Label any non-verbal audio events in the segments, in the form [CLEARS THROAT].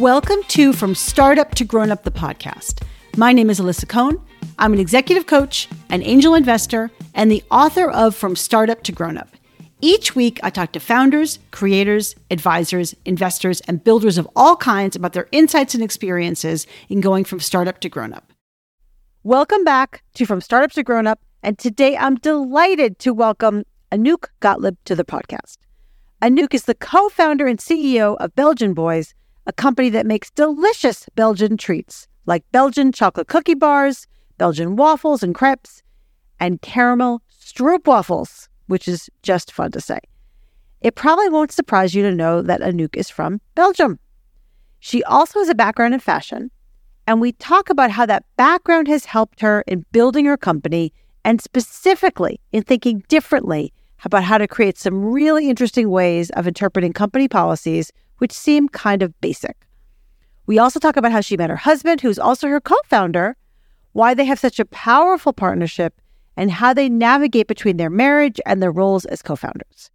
Welcome to From Startup to Grown Up, the podcast. My name is Alisa Cohn. I'm an executive coach, an angel investor, and the author of From Startup to Grown Up. Each week, I talk to founders, creators, advisors, investors, and builders of all kinds about their insights and experiences in going from startup to grown up. Welcome back to From Startup to Grown Up. And today I'm delighted to welcome Anouck Gotlib to the podcast. Anouck is the co founder and CEO of Belgian Boys, a company that makes delicious Belgian treats like Belgian chocolate cookie bars, Belgian waffles and crepes, and caramel stroopwafels which is just fun to say. It probably won't surprise you to know that Anouck is from Belgium. She also has a background in fashion, and we talk about how that background has helped her in building her company and specifically in thinking differently about how to create some really interesting ways of interpreting company policies, which seem kind of basic. We also talk about how she met her husband, who's also her co founder, why they have such a powerful partnership, and how they navigate between their marriage and their roles as co founders.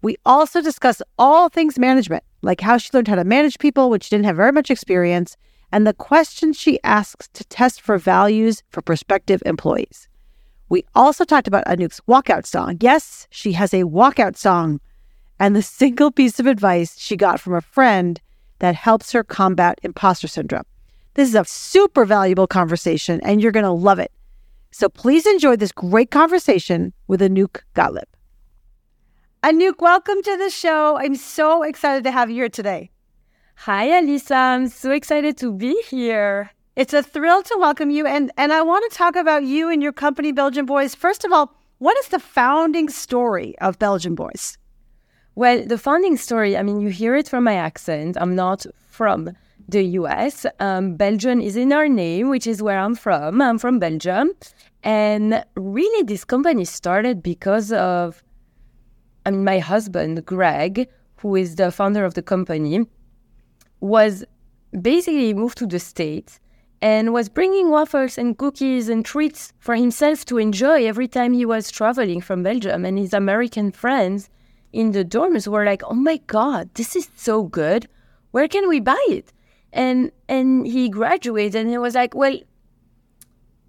We also discuss all things management, like how she learned how to manage people, which didn't have very much experience, and the questions she asks to test for values for prospective employees. We also talked about Anouck's walkout song. Yes, she has a walkout song, and the single piece of advice she got from a friend that helps her combat imposter syndrome. This is a super valuable conversation, and you're going to love it. So please enjoy this great conversation with Anouck Gotlib. Anouck, welcome to the show. I'm so excited to have you here today. Hi, Alisa. I'm so excited to be here. It's a thrill to welcome you. And, and I want to talk about you and your company, Belgian Boys. First of all, what is the founding story of Belgian Boys? Well, the founding story, I mean, you hear it from my accent. I'm not from the US. Um, Belgium is in our name, which is where I'm from. I'm from Belgium. And really, this company started because of, I mean, my husband, Greg, who is the founder of the company, was basically moved to the States and was bringing waffles and cookies and treats for himself to enjoy every time he was traveling from Belgium. And his American friends in the dorms were like, oh my God, this is so good. Where can we buy it? And and he graduated and he was like, well,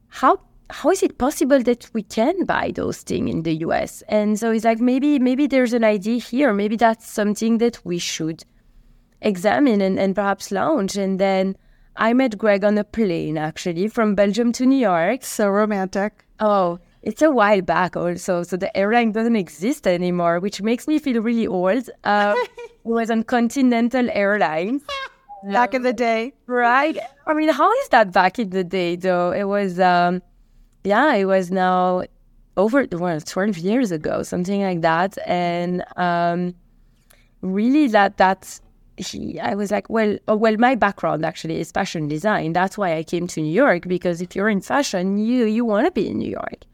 how how is it possible that we can buy those things in the US? And so he's like, maybe, maybe there's an idea here. Maybe that's something that we should examine and, and perhaps launch. And then I met Greg on a plane actually from Belgium to New York. So romantic. Oh, it's a while back also. So the airline doesn't exist anymore, which makes me feel really old. Uh, [LAUGHS] it was on Continental Airlines. [LAUGHS] Back in the day. Right. I mean, how is that back in the day though? It was um yeah, it was now over well, 12 years ago, something like that. And um, really, that that's he, I was like, well, oh, well, my background actually is fashion design. That's why I came to New York because if you're in fashion, you you want to be in New York.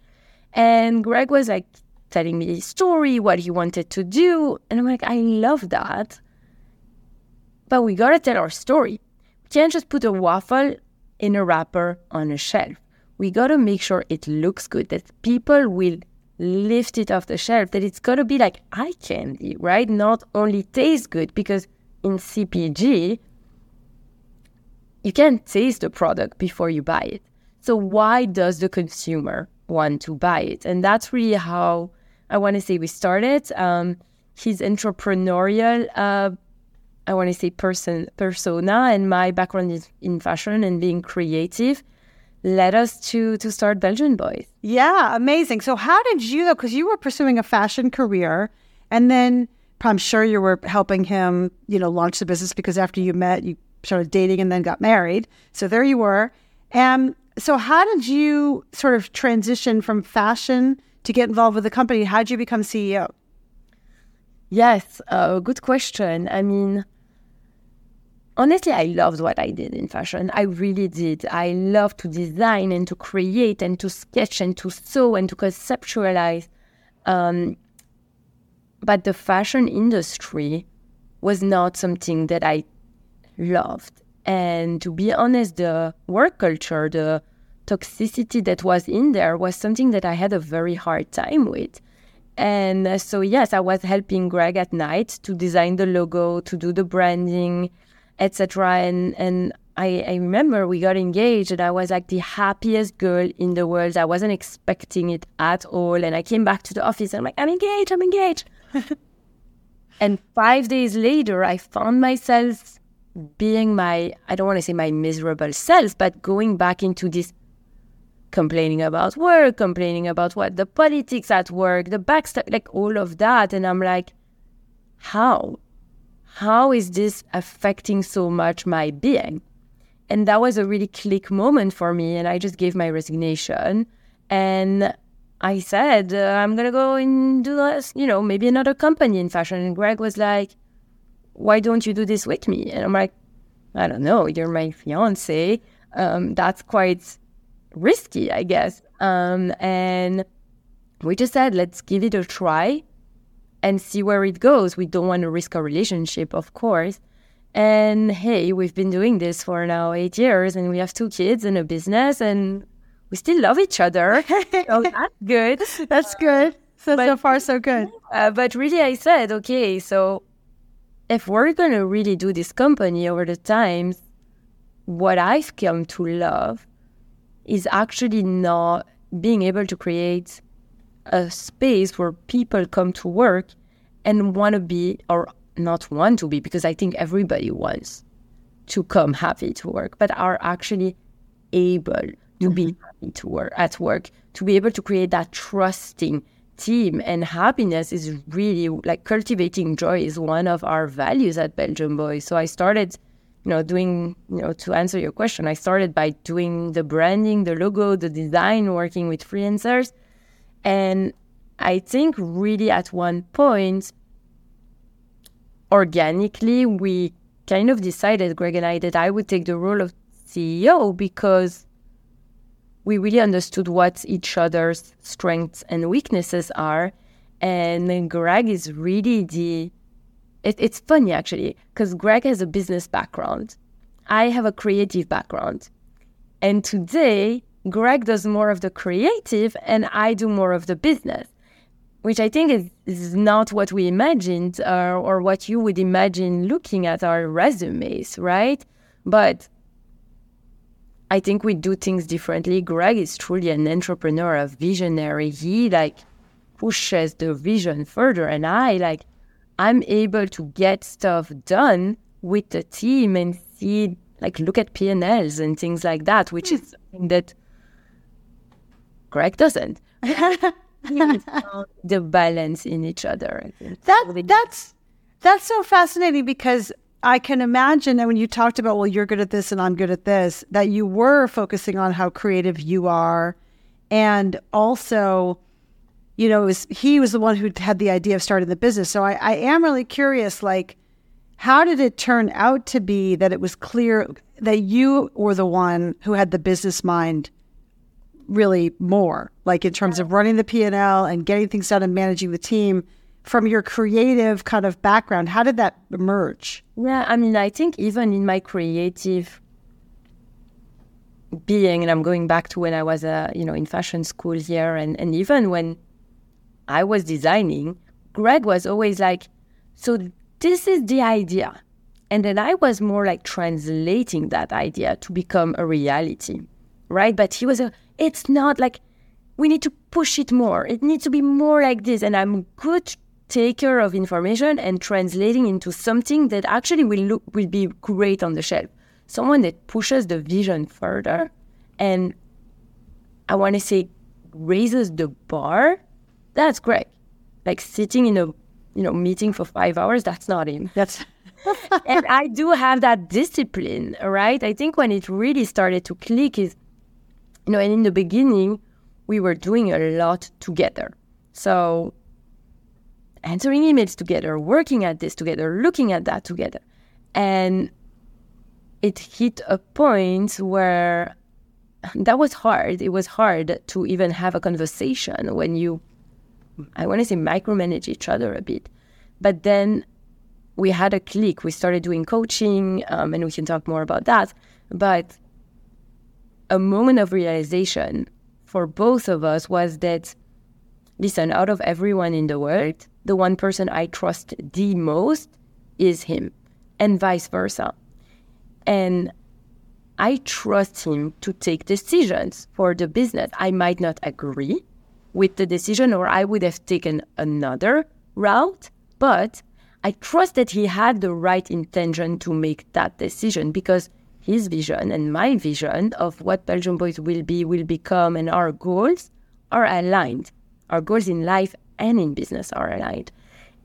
And Greg was like telling me his story, what he wanted to do, and I'm like, I love that, but we gotta tell our story. We can't just put a waffle in a wrapper on a shelf we got to make sure it looks good, that people will lift it off the shelf, that it's got to be like eye candy, right? Not only taste good, because in CPG, you can't taste the product before you buy it. So, why does the consumer want to buy it? And that's really how I want to say we started. Um, his entrepreneurial, uh, I want to say, person persona, and my background is in fashion and being creative led us to to start Belgian Boys. Yeah, amazing. So how did you though? Because you were pursuing a fashion career, and then I'm sure you were helping him, you know, launch the business because after you met, you started dating and then got married. So there you were. And so how did you sort of transition from fashion to get involved with the company? How did you become CEO? Yes, uh, good question. I mean, honestly, I loved what I did in fashion. I really did. I loved to design and to create and to sketch and to sew and to conceptualize. Um, but the fashion industry was not something that I loved. And to be honest, the work culture, the toxicity that was in there was something that I had a very hard time with. And uh, so, yes, I was helping Greg at night to design the logo, to do the branding, etc. And and I, I remember we got engaged and I was like the happiest girl in the world. I wasn't expecting it at all. And I came back to the office and I'm like, I'm engaged, I'm engaged. [LAUGHS] and five days later, I found myself being my, I don't want to say my miserable self, but going back into this complaining about work, complaining about what the politics at work, the backstab, like all of that. And I'm like, how? How is this affecting so much my being? And that was a really click moment for me. And I just gave my resignation. And I said, uh, I'm going to go and do, this, you know, maybe another company in fashion. And Greg was like, why don't you do this with me? And I'm like, I don't know. You're my fiance. Um, that's quite risky, I guess. Um, and we just said, let's give it a try and see where it goes. We don't want to risk a relationship, of course. And hey, we've been doing this for now eight years, and we have two kids and a business, and we still love each other. [LAUGHS] so that's good. That's good. So, but, so far, so good. Uh, but really, I said, okay, so if we're going to really do this company over the times, what I've come to love is actually not being able to create a space where people come to work and want to be or not want to be because I think everybody wants to come happy to work, but are actually able to be mm-hmm. happy to work at work, to be able to create that trusting team and happiness is really like cultivating joy is one of our values at Belgian Boys. So I started, you know, doing, you know, to answer your question, I started by doing the branding, the logo, the design, working with freelancers. And I think really at one point, organically, we kind of decided, Greg and I, that I would take the role of CEO because we really understood what each other's strengths and weaknesses are. And Greg is really the. It, it's funny actually, because Greg has a business background. I have a creative background. And today, Greg does more of the creative and I do more of the business which I think is, is not what we imagined uh, or what you would imagine looking at our resumes, right? But I think we do things differently. Greg is truly an entrepreneur, a visionary. He like pushes the vision further, and I like I'm able to get stuff done with the team and see like look at P and Ls and things like that, which is something that Greg doesn't. [LAUGHS] the balance in each other. That that's that's so fascinating because I can imagine that when you talked about, well, you're good at this and I'm good at this, that you were focusing on how creative you are, and also, you know, was, he was the one who had the idea of starting the business. So I, I am really curious, like, how did it turn out to be that it was clear that you were the one who had the business mind really more, like in terms of running the P and L and getting things done and managing the team. From your creative kind of background, how did that emerge? Yeah, I mean, I think even in my creative being, and I'm going back to when I was, uh, you know, in fashion school here, and, and even when I was designing, Greg was always like, "So this is the idea," and then I was more like translating that idea to become a reality, right? But he was a it's not like we need to push it more. It needs to be more like this. And I'm good taker of information and translating into something that actually will look will be great on the shelf. Someone that pushes the vision further and I want to say raises the bar. That's great. Like sitting in a you know meeting for five hours, that's not him. That's [LAUGHS] and I do have that discipline, right? I think when it really started to click is you know, and in the beginning, we were doing a lot together. So answering emails together, working at this together, looking at that together. And it hit a point where [LAUGHS] that was hard. It was hard to even have a conversation when you, I want to say, micromanage each other a bit. But then we had a click. We started doing coaching, um, and we can talk more about that. But a moment of realization for both of us was that, listen, out of everyone in the world, the one person I trust the most is him, and vice versa. And I trust him to take decisions for the business. I might not agree with the decision, or I would have taken another route, but I trust that he had the right intention to make that decision because his vision and my vision of what Belgian Boys will be, will become, and our goals are aligned. Our goals in life and in business are aligned.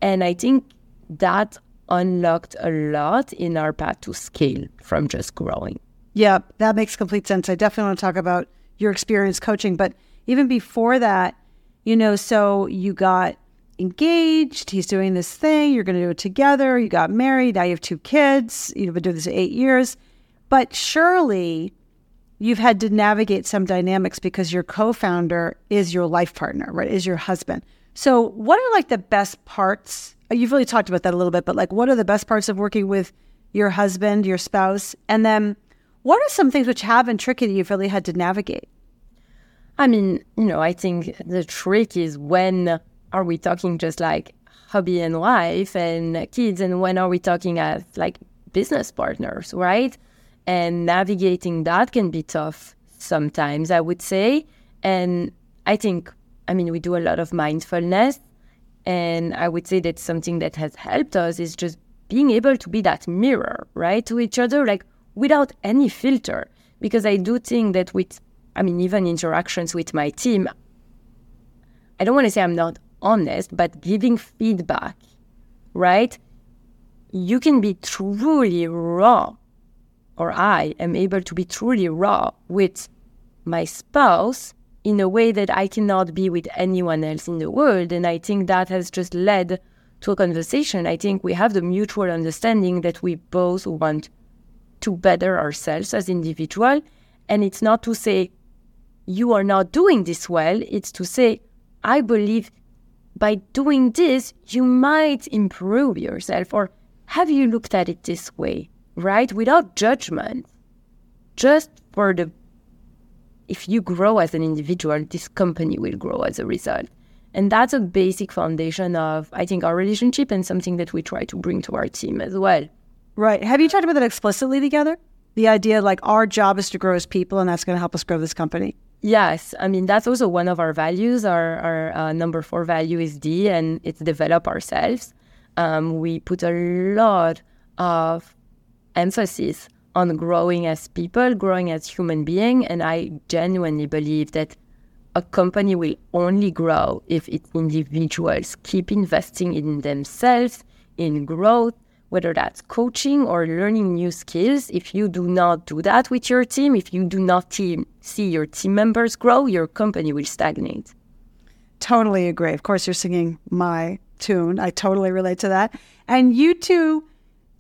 And I think that unlocked a lot in our path to scale from just growing. Yeah, that makes complete sense. I definitely want to talk about your experience coaching, but even before that, you know, so you got engaged, he's doing this thing, you're going to do it together, you got married, now you have two kids, you've been doing this eight years. But surely you've had to navigate some dynamics because your co founder is your life partner, right? Is your husband. So, what are like the best parts? You've really talked about that a little bit, but like, what are the best parts of working with your husband, your spouse? And then, what are some things which have been tricky that you've really had to navigate? I mean, you know, I think the trick is when are we talking just like hobby and wife and kids, and when are we talking as like business partners, right? and navigating that can be tough sometimes, I would say. And I think, I mean, we do a lot of mindfulness. And I would say that something that has helped us is just being able to be that mirror, right, to each other, like without any filter. Because I do think that with, I mean, even interactions with my team, I don't want to say I'm not honest, but giving feedback, right? You can be truly raw or I am able to be truly raw with my spouse in a way that I cannot be with anyone else in the world. And I think that has just led to a conversation. I think we have the mutual understanding that we both want to better ourselves as individual. And it's not to say you are not doing this well, it's to say, I believe by doing this, you might improve yourself. Or have you looked at it this way? right? Without judgment, just for the if you grow as an individual, this company will grow as a result. And that's a basic foundation of, I think, our relationship and something that we try to bring to our team as well. Right. Have you talked about that explicitly together? The idea like our job is to grow as people, and that's going to help us grow this company. Yes, I mean that's also one of our values. Our our uh, number four value is D, and it's develop ourselves. Um, we put a lot of emphasis on growing as people, growing as human being, and I genuinely believe that a company will only grow if its individuals keep investing in themselves, in growth, whether that's coaching or learning new skills. If you do not do that with your team, if you do not team, see your team members grow, your company will stagnate. Totally agree. Of course, you're singing my tune. I totally relate to that. And you two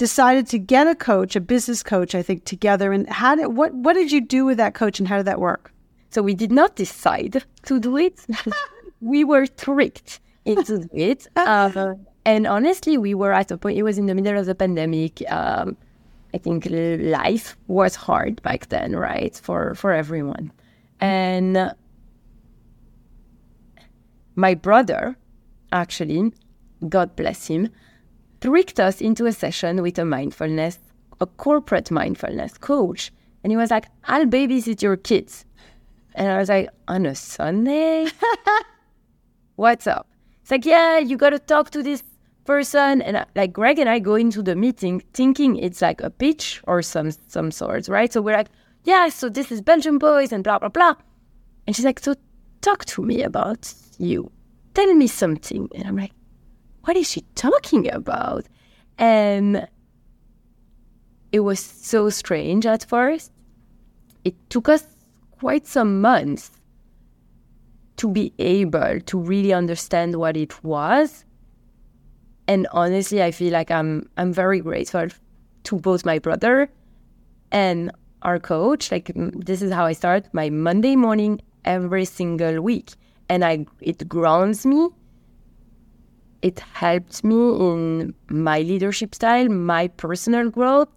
decided to get a coach, a business coach, I think, together. And how did what what did you do with that coach, and how did that work? So we did not decide to do it. [LAUGHS] we were tricked into it. Uh, [LAUGHS] and honestly, we were at a point. It was in the middle of the pandemic. Um, I think life was hard back then, right, for for everyone. And my brother, actually, God bless him, tricked us into a session with a mindfulness, a corporate mindfulness coach. And he was like, I'll babysit your kids. And I was like, on a Sunday? [LAUGHS] What's up? It's like, yeah, you got to talk to this person. And I, like Greg and I go into the meeting thinking it's like a pitch or some some sorts, right? So we're like, yeah, so this is Belgian boys and blah blah blah. And she's like, so talk to me about you. Tell me something. And I'm like, what is she talking about? And it was so strange at first. It took us quite some months to be able to really understand what it was. And honestly, I feel like I'm I'm very grateful to both my brother and our coach. Like this is how I start my Monday morning every single week, and I it grounds me it helped me in my leadership style, my personal growth,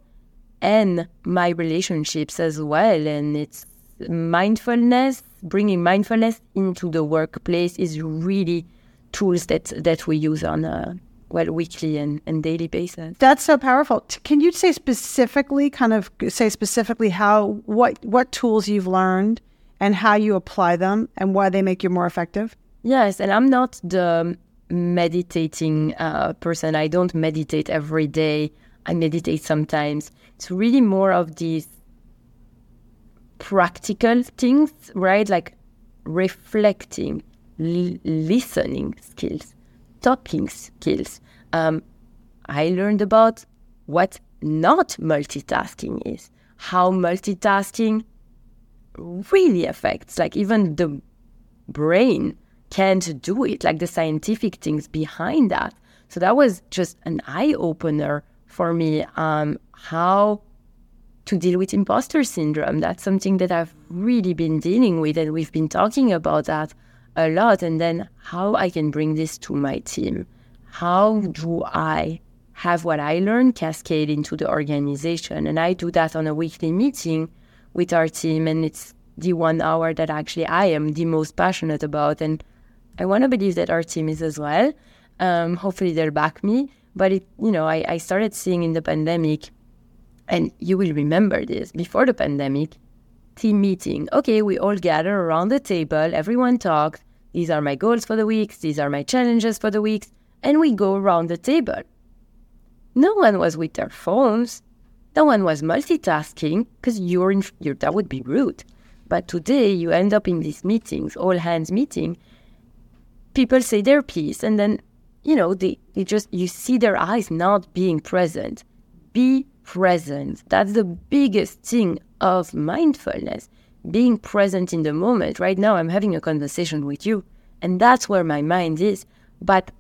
and my relationships as well. And it's mindfulness, bringing mindfulness into the workplace is really tools that that we use on a well weekly and, and daily basis. That's so powerful. Can you say specifically, kind of say specifically how what what tools you've learned and how you apply them and why they make you more effective? Yes, and I'm not the meditating uh, person. I don't meditate every day. I meditate sometimes. It's really more of these practical things, right? Like reflecting, l- listening skills, talking skills. Um, I learned about what not multitasking is, how multitasking really affects, like even the brain can't do it, like the scientific things behind that. So that was just an eye opener for me. Um, how to deal with imposter syndrome. That's something that I've really been dealing with, and we've been talking about that a lot. And then how I can bring this to my team. How do I have what I learned cascade into the organization? And I do that on a weekly meeting with our team, and it's the one hour that actually I am the most passionate about. And I want to believe that our team is as well. Um, hopefully, they'll back me. But it, you know, I, I started seeing in the pandemic and you will remember this before the pandemic team meeting. Okay, we all gather around the table, everyone talks. These are my goals for the weeks, these are my challenges for the weeks, and we go around the table. No one was with their phones. No one was multitasking because you're in, you're, that would be rude. But today you end up in these meetings, all hands meeting. People say their piece, and then you know they, they just you see their eyes not being present. Be present. That's the biggest thing of mindfulness, being present in the moment. Right now, I'm having a conversation with you, and that's where my mind is. But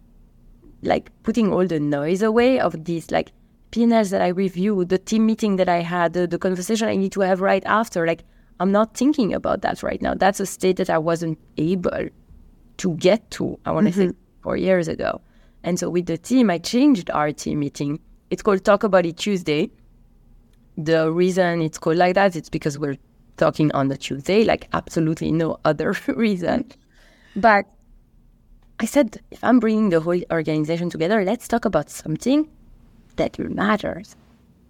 like putting all the noise away of these like P&Ls that I review, the team meeting that I had, the, the conversation I need to have right after, like I'm not thinking about that right now. That's a state that I wasn't able to get to, I want to mm-hmm. say four years ago. And so with the team, I changed our team meeting it's called Talk About It Tuesday. The reason it's called like that is because we're talking on the Tuesday, like absolutely no [LAUGHS] other reason. But I said, if I'm bringing the whole organization together, let's talk about something that matters.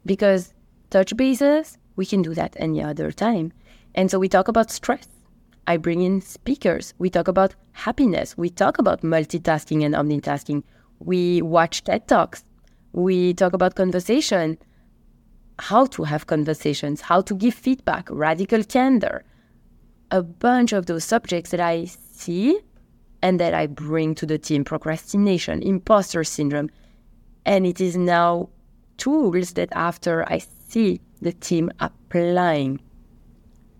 Because touch bases, we can do that any other time. And so we talk about stress. I bring in speakers. We talk about happiness. We talk about multitasking and omnitasking. We watch TED Talks we talk about conversation, how to have conversations, how to give feedback, radical candor, a bunch of those subjects that I see and that I bring to the team procrastination, imposter syndrome. And it is now tools that after I see the team applying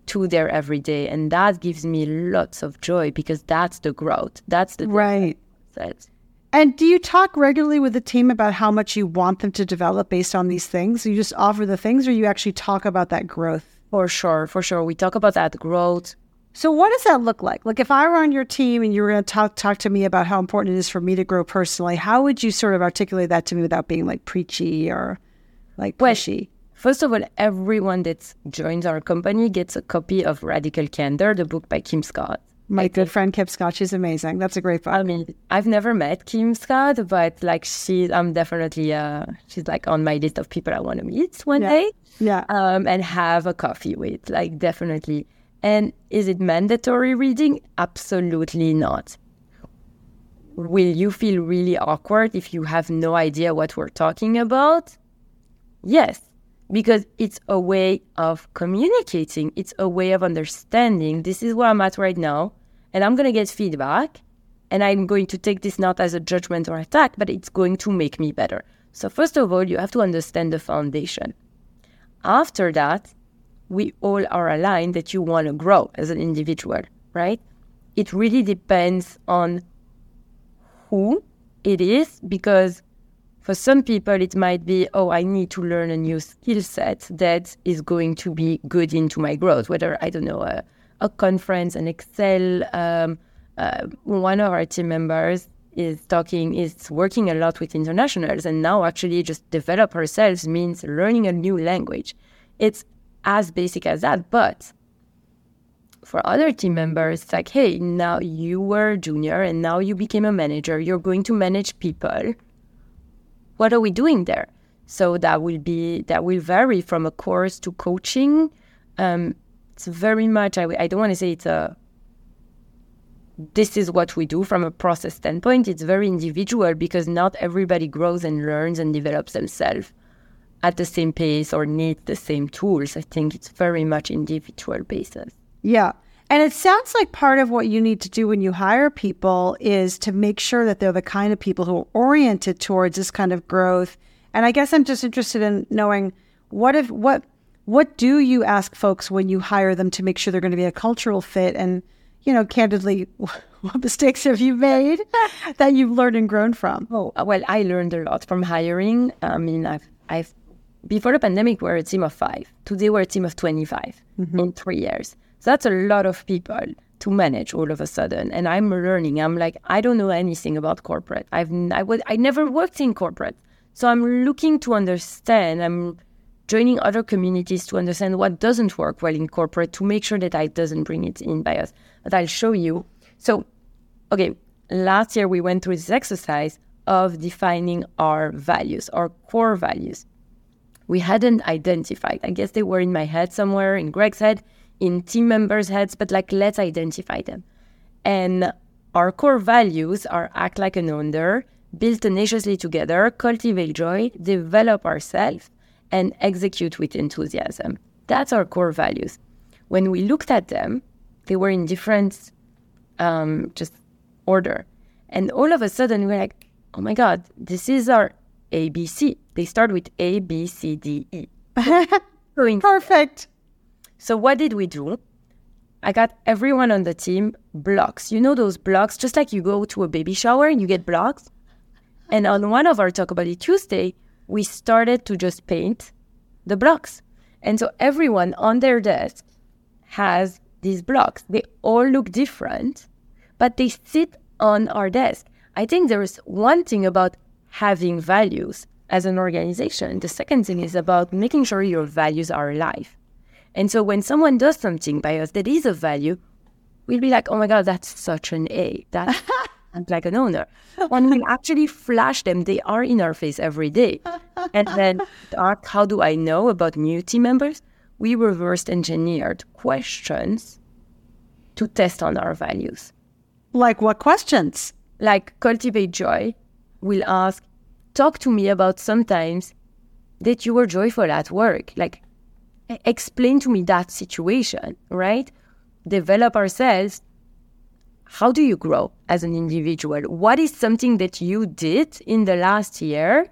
to their everyday, and that gives me lots of joy because that's the growth. That's the right. That's and do you talk regularly with the team about how much you want them to develop based on these things? You just offer the things, or you actually talk about that growth? For sure, for sure. We talk about that growth. So, what does that look like? Like, if I were on your team and you were going to talk talk to me about how important it is for me to grow personally, how would you sort of articulate that to me without being like preachy or like pushy? First of all, everyone that joins our company gets a copy of Radical Candor, the book by Kim Scott. My good friend Kim Scott, she's amazing. That's a great book. I mean, I've never met Kim Scott, but like she, I'm definitely, uh, she's like on my list of people I want to meet one yeah. day. Yeah. Um, and have a coffee with, like definitely. And is it mandatory reading? Absolutely not. Will you feel really awkward if you have no idea what we're talking about? Yes, because it's a way of communicating, it's a way of understanding. This is where I'm at right now, and I'm going to get feedback, and I'm going to take this not as a judgment or attack, but it's going to make me better. So, first of all, you have to understand the foundation. After that, we all are aligned that you want to grow as an individual, right? It really depends on who it is because for some people, it might be, oh, I need to learn a new skill set that is going to be good into my growth, whether, I don't know, a, a conference, an Excel. Um, uh, one of our team members is talking, is working a lot with internationals, and now actually just develop herself means learning a new language. It's as basic as that. But for other team members, it's like, hey, now you were junior and now you became a manager. You're going to manage people what are we doing there? So that will be that will vary from a course to coaching. Um, it's very much I, I don't want to say it's a this is what we do from a process standpoint. It's very individual because not everybody grows and learns and develops themselves at the same pace or need the same tools. I think it's very much individual basis. Yeah. And it sounds like part of what you need to do when you hire people is to make sure that they're the kind of people who are oriented towards this kind of growth. And I guess I'm just interested in knowing what if what what do you ask folks when you hire them to make sure they're going to be a cultural fit and you know, candidly, [LAUGHS] what mistakes have you made [LAUGHS] that you've learned and grown from? Oh, well, I learned a lot from hiring. I mean, I've, I've before the pandemic, we were a team of five. Today, we're a team of 25 mm-hmm. in three years. That's a lot of people to manage all of a sudden. And I'm learning. I'm like, I don't know anything about corporate. I've I would I never worked in corporate, so I'm looking to understand. I'm joining other communities to understand what doesn't work well in corporate to make sure that I doesn't bring it in bias. But I'll show you. So, okay, last year we went through this exercise of defining our values, our core values. We hadn't identified. I guess they were in my head somewhere, in Greg's head, in team members' heads, but like let's identify them. And our core values are act like an owner, build tenaciously together, cultivate joy, develop ourselves, and execute with enthusiasm. That's our core values. When we looked at them, they were in different um, just order. And all of a sudden, we're like, oh my God, this is our ABC. They start with A, B, C, D, E. [LAUGHS] Perfect. So, what did we do? I got everyone on the team blocks. You know those blocks, just like you go to a baby shower and you get blocks? And on one of our Talk About It Tuesday, we started to just paint the blocks. And so everyone on their desk has these blocks. They all look different, but they sit on our desk. I think there is one thing about having values as an organization. The second thing is about making sure your values are alive. And so when someone does something by us that is a value, we'll be like, oh my God, that's such an A. That's [LAUGHS] like an owner. When we actually flash them, they are in our face every day. And then ask, how do I know about new team members? We reversed engineered questions to test on our values. Like what questions? Like cultivate joy. We'll ask, talk to me about sometimes that you were joyful at work. Like explain to me that situation, right? Develop ourselves how do you grow as an individual? What is something that you did in the last year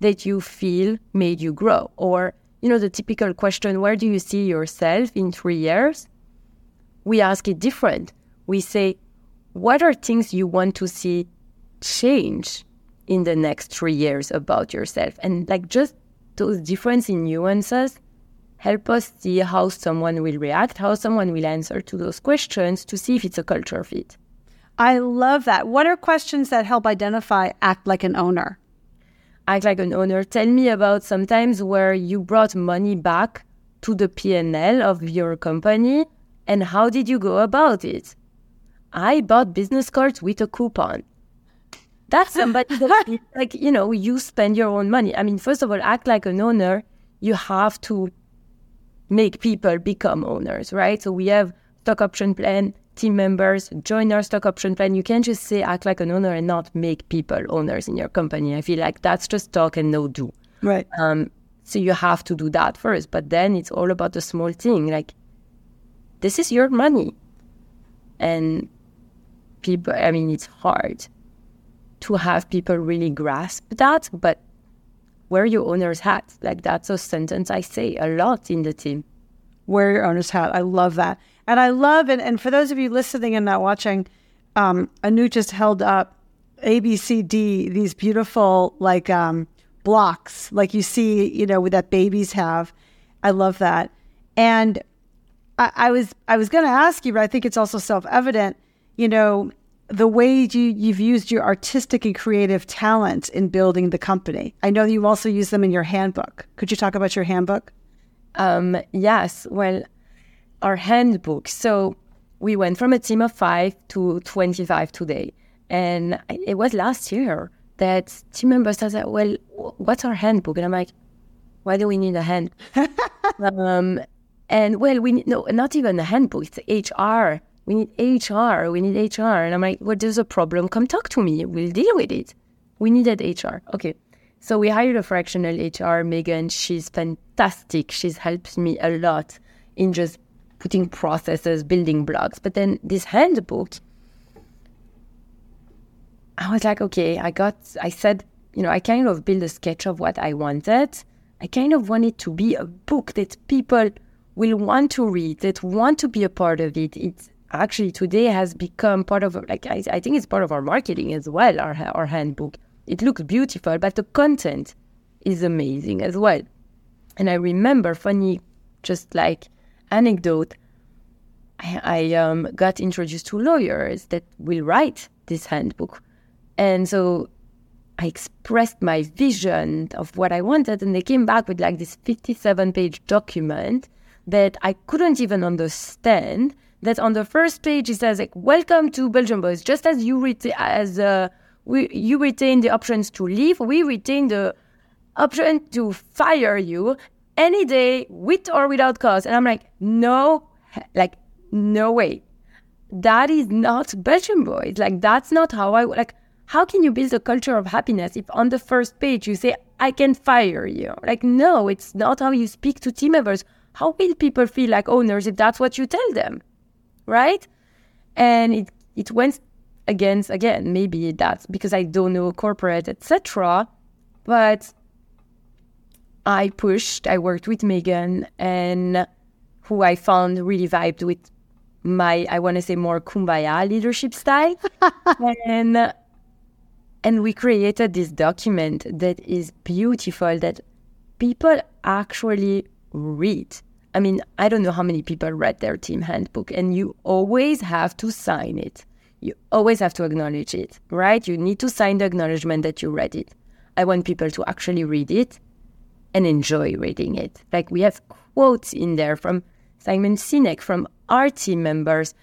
that you feel made you grow? Or, you know, the typical question, where do you see yourself in three years? We ask it different. We say, what are things you want to see change in the next three years about yourself? And like just those difference in nuances help us see how someone will react, how someone will answer to those questions to see if it's a culture fit. I love that. What are questions that help identify act like an owner? Act like an owner. Tell me about sometimes where you brought money back to the P&L of your company and how did you go about it? I bought business cards with a coupon. That's [LAUGHS] somebody that, like, you know, you spend your own money. I mean, first of all, act like an owner. You have to make people become owners, right? So we have stock option plan, team members join our stock option plan. You can't just say act like an owner and not make people owners in your company. I feel like that's just talk and no do. Right. Um, so you have to do that first, but then it's all about the small thing. Like this is your money, and people. I mean, it's hard to have people really grasp that, but wear your owner's hat. Like that's a sentence I say a lot in the team. Wear your owner's hat. I love that. And I love it. And for those of you listening and not watching, um, Anu just held up ABCD, these beautiful like um, blocks, like you see, you know, that babies have. I love that. And I, I was I was going to ask you, but I think it's also self evident. You know, the way you, you've used your artistic and creative talents in building the company. I know you also use them in your handbook. Could you talk about your handbook? Um, yes. Well, our handbook. So we went from a team of five to 25 today. And it was last year that team members like, well, what's our handbook? And I'm like, why do we need a hand? [LAUGHS] um, and well, we no, not even a handbook. It's HR. We need HR. We need HR. And I'm like, well, there's a problem. Come talk to me. We'll deal with it. We needed HR. Okay. So we hired a fractional HR, Megan. She's fantastic. She's helped me a lot in just putting processes, building blocks. But then this handbook, I was like, okay, I got, I said, you know, I kind of built a sketch of what I wanted. I kind of want it to be a book that people will want to read, that want to be a part of it. It's actually today has become part of, like, I, I think it's part of our marketing as well, our, our handbook. It looks beautiful, but the content is amazing as well. And I remember funny, just like anecdote, I, I um, got introduced to lawyers that will write this handbook. And so I expressed my vision of what I wanted, and they came back with like this 57 page document that I couldn't even understand. That on the first page it says like "Welcome to Belgian Boys." Just as you as uh, we you retain the options to leave, we retain the option to fire you any day with or without cause. And I'm like, no, like no way. That is not Belgian Boys. Like that's not how I like. How can you build a culture of happiness if on the first page you say, I can fire you? Like, no, it's not how you speak to team members. How will people feel like owners if that's what you tell them? Right? And it, it went against, again, maybe that's because I don't know corporate, etc. But I pushed, I worked with Megan and who I found really vibed with my, I want to say more kumbaya leadership style. [LAUGHS] and and we created this document that is beautiful that people actually read. I mean, I don't know how many people read their team handbook, and you always have to sign it. You always have to acknowledge it, right? You need to sign the acknowledgement that you read it. I want people to actually read it and enjoy reading it. Like we have quotes in there from Simon Sinek, from our team members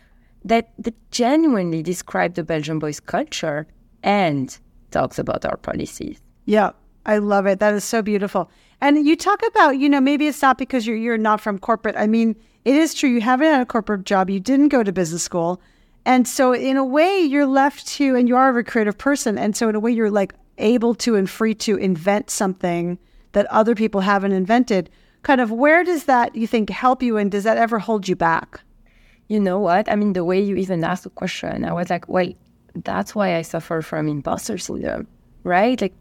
that, that genuinely describe the Belgian boys culture and talks about our policies. Yeah, I love it. That is so beautiful. And you talk about, you know, maybe it's not because you're you're not from corporate. I mean, it is true you haven't had a corporate job. You didn't go to business school. And so in a way you're left to and you are a creative person. And so in a way you're like able to and free to invent something that other people haven't invented. Kind of where does that you think help you and does that ever hold you back? You know what? I mean the way you even asked the question, I was like, well, that's why I suffer from imposter syndrome, right? Like,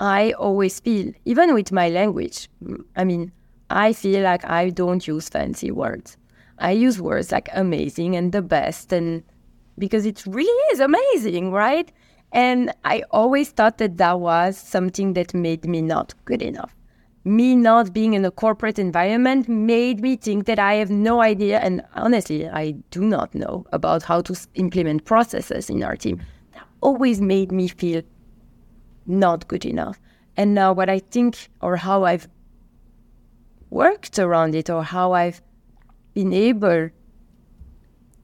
I always feel, even with my language, I mean, I feel like I don't use fancy words. I use words like amazing and the best, and because it really is amazing, right? And I always thought that that was something that made me not good enough me not being in a corporate environment made me think that I have no idea. And honestly, I do not know about how to implement processes in our team. That always made me feel not good enough. And now, what I think, or how I've worked around it, or how I've been able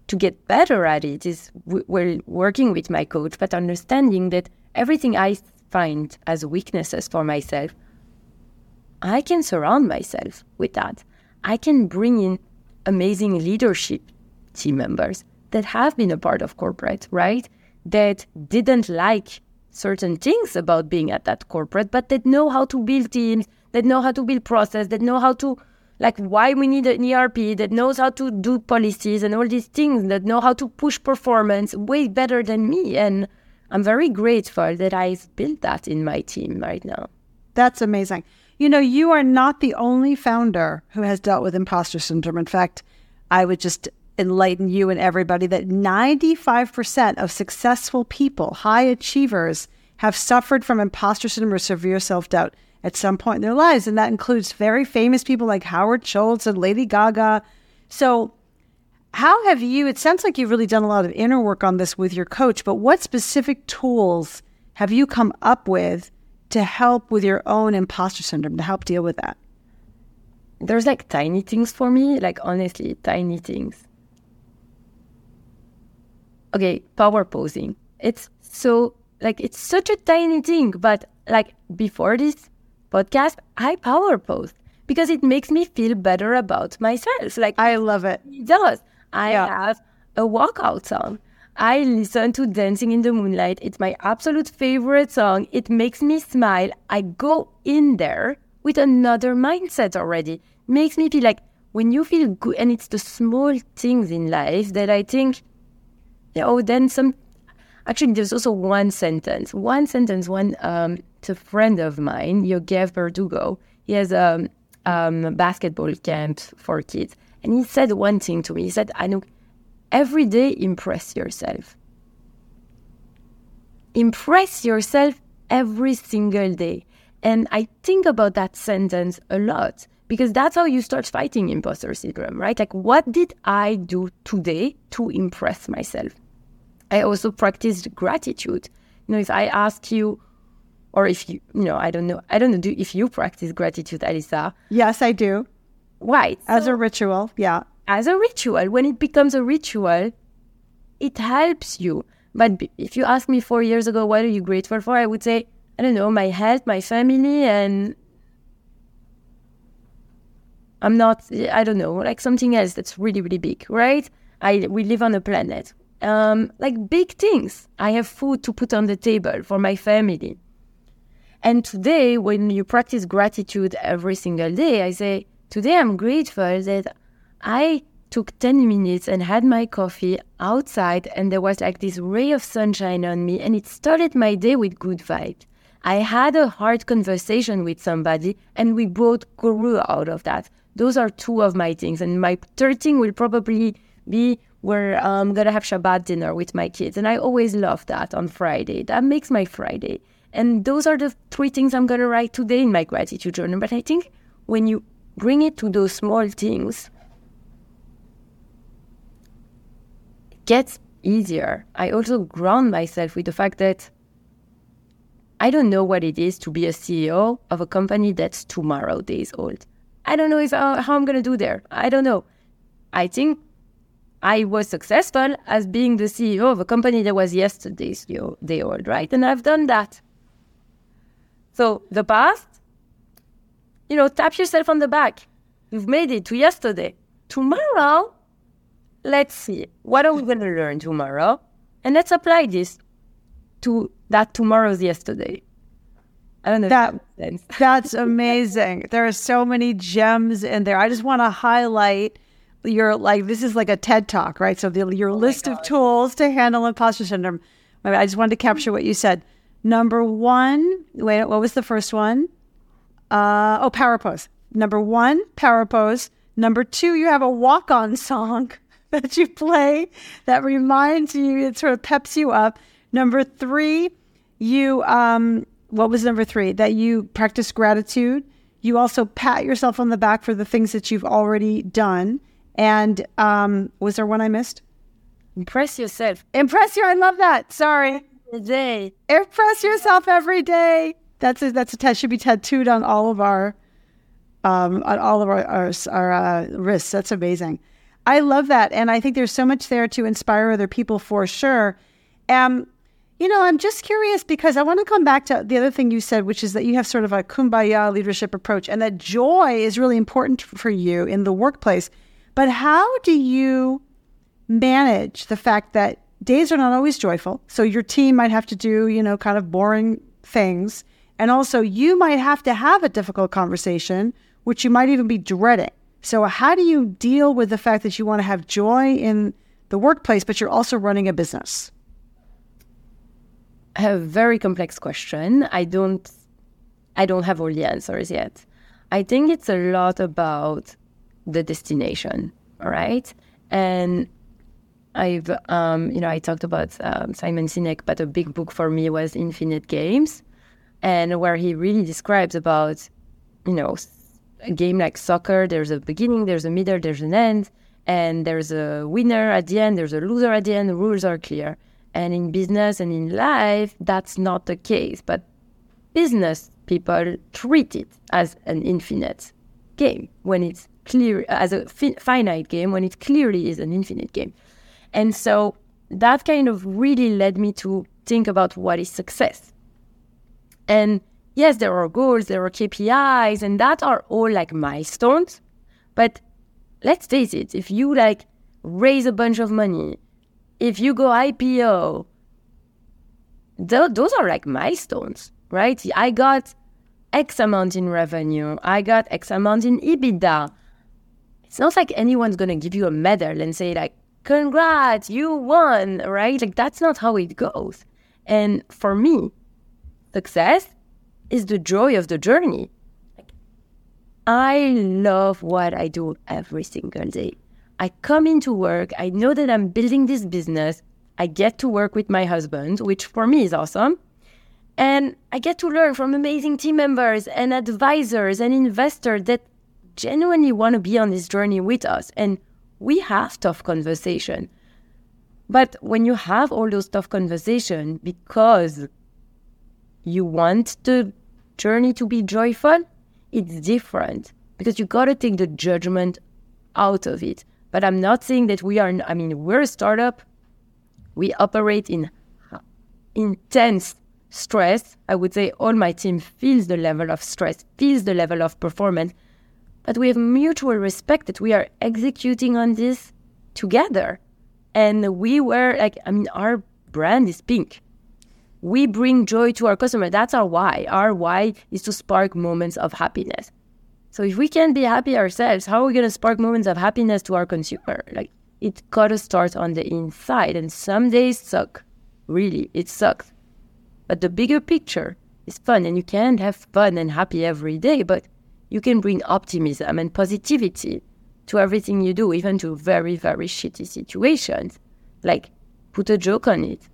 to get better at it, is we're working with my coach, but understanding that everything I find as weaknesses for myself I can surround myself with that. I can bring in amazing leadership team members that have been a part of corporate, right? That didn't like certain things about being at that corporate, but that know how to build teams, that know how to build process, that know how to like why we need an ERP, that knows how to do policies and all these things, that know how to push performance way better than me. And I'm very grateful that I've built that in my team right now. That's amazing. You know, you are not the only founder who has dealt with imposter syndrome. In fact, I would just enlighten you and everybody that 95% of successful people, high achievers, have suffered from imposter syndrome or severe self doubt at some point in their lives. And that includes very famous people like Howard Schultz and Lady Gaga. So, how have you? It sounds like you've really done a lot of inner work on this with your coach, but what specific tools have you come up with to help with your own imposter syndrome, to help deal with that? There's like tiny things for me, like honestly, tiny things. Okay, power posing. It's so like it's such a tiny thing, but like before this podcast, I power post because it makes me feel better about myself. Like I love it. It does. I Yeah. have a walkout song. I listen to Dancing in the Moonlight. It's my absolute favorite song. It makes me smile. I go in there with another mindset already. Makes me feel like when you feel good, and it's the small things in life that I think, oh, then some. Actually, there's also one sentence. One sentence. One. Um, a friend of mine, Yogev Verdugo. He has a um, basketball camp for kids, and he said one thing to me. He said, "I know, every day impress yourself. Impress yourself every single day." And I think about that sentence a lot because that's how you start fighting imposter syndrome, right? Like, what did I do today to impress myself? I also practiced gratitude. You know, if I ask you, or if you, you know, I don't know, I don't know, do, if you practice gratitude, Alisa, Yes, I do. why? As a ritual. Yeah. as a ritual. When it becomes a ritual, it helps you. But if you ask me four years ago, what are you grateful for? I would say, I don't know, my health, my family, and I'm not, I don't know, like something else that's really, really big, right? I we live on a planet. Um, like big things. I have food to put on the table for my family. And today, when you practice gratitude every single day, I say, Today I'm grateful that I took 10 minutes and had my coffee outside, and there was like this ray of sunshine on me, and it started my day with good vibes. I had a hard conversation with somebody, and we both grew out of that. Those are two of my things. And my third thing will probably be where I'm gonna have Shabbat dinner with my kids. And I always love that on Friday. That makes my Friday. And those are the three things I'm gonna write today in my gratitude journal. But I think when you bring it to those small things, it gets easier. I also ground myself with the fact that I don't know what it is to be a CEO of a company that's tomorrow days old. I don't know if uh, how I'm gonna do there. I don't know. I think I was successful as being the CEO of a company that was yesterday's day old, right? And I've done that. So the past, you know, tap yourself on the back. You've made it to yesterday. Tomorrow, let's see. What are we going to learn tomorrow? And let's apply this to that tomorrow's yesterday. I don't know That- if that makes sense. That's [LAUGHS] amazing. There are so many gems in there. I just want to highlight your like this is like a TED talk, right? So the, your list of tools to handle imposter syndrome. I just wanted to capture what you said. Number one, wait, what was the first one? Uh, oh, power pose. Number one, power pose. Number two, you have a walk on song [LAUGHS] that you play that reminds you, it sort of peps you up. Number three, you, um, what was number three? That you practice gratitude. You also pat yourself on the back for the things that you've already done. And um, was there one I missed? Impress yourself Impress you. I love that. Sorry. today. Impress yourself every day. That's a that's a test should be tattooed on all of our um on all of our our, our uh, wrists. That's amazing. I love that, and I think there's so much there to inspire other people for sure. Um, you know, I'm just curious because I want to come back to the other thing you said, which is that you have sort of a kumbaya leadership approach, and that joy is really important for you in the workplace. But how do you manage the fact that days are not always joyful. So your team might have to do, you know, kind of boring things. And also you might have to have a difficult conversation, which you might even be dreading. So how do you deal with the fact that you want to have joy in the workplace, but you're also running a business? a very complex question. I don't I don't have all the answers yet. I think it's a lot about the destination, right? And I've um, you know, I talked about um, Simon Sinek, but a big book for me was Infinite Games, and where he really describes about, you know, a game like soccer, there's a beginning, there's a middle, there's an end, and there's a winner at the end, there's a loser at the end, the rules are clear. And in business and in life, that's not the case. But business people treat it as an infinite game when it's clear, as a fi- finite game when it clearly is an infinite game. And so that kind of really led me to think about what is success. And yes, there are goals, there are KPIs, and that are all like milestones. But let's face it, if you like raise a bunch of money, if you go IPO, th- those are like milestones, right? I got X amount in revenue, I got X amount in EBITDA. It's not like anyone's gonna give you a medal and say like, "Congrats, you won!" Right? Like that's not how it goes. And for me, success is the joy of the journey. I love what I do every single day. I come into work, I know that I'm building this business. I get to work with my husband, which for me is awesome. And I get to learn from amazing team members and advisors and investors that genuinely want to be on this journey with us. And we have tough conversation. But when you have all those tough conversations because you want the journey to be joyful, it's different because you got to take the judgment out of it. But I'm not saying that we are, I mean, we're a startup. We operate in intense stress. I would say all my team feels the level of stress, feels the level of performance. But we have mutual respect that we are executing on this together. And we were like, I mean, our brand is pink we bring joy to our customer. That's our why. Our why is to spark moments of happiness. So if we can't be happy ourselves, how are we going to spark moments of happiness to our consumer? Like it got to start on the inside. And some days suck. Really, it sucks. But the bigger picture is fun. And you can't have fun and happy every day, but you can bring optimism and positivity to everything you do, even to very, very shitty situations. Like put a joke on it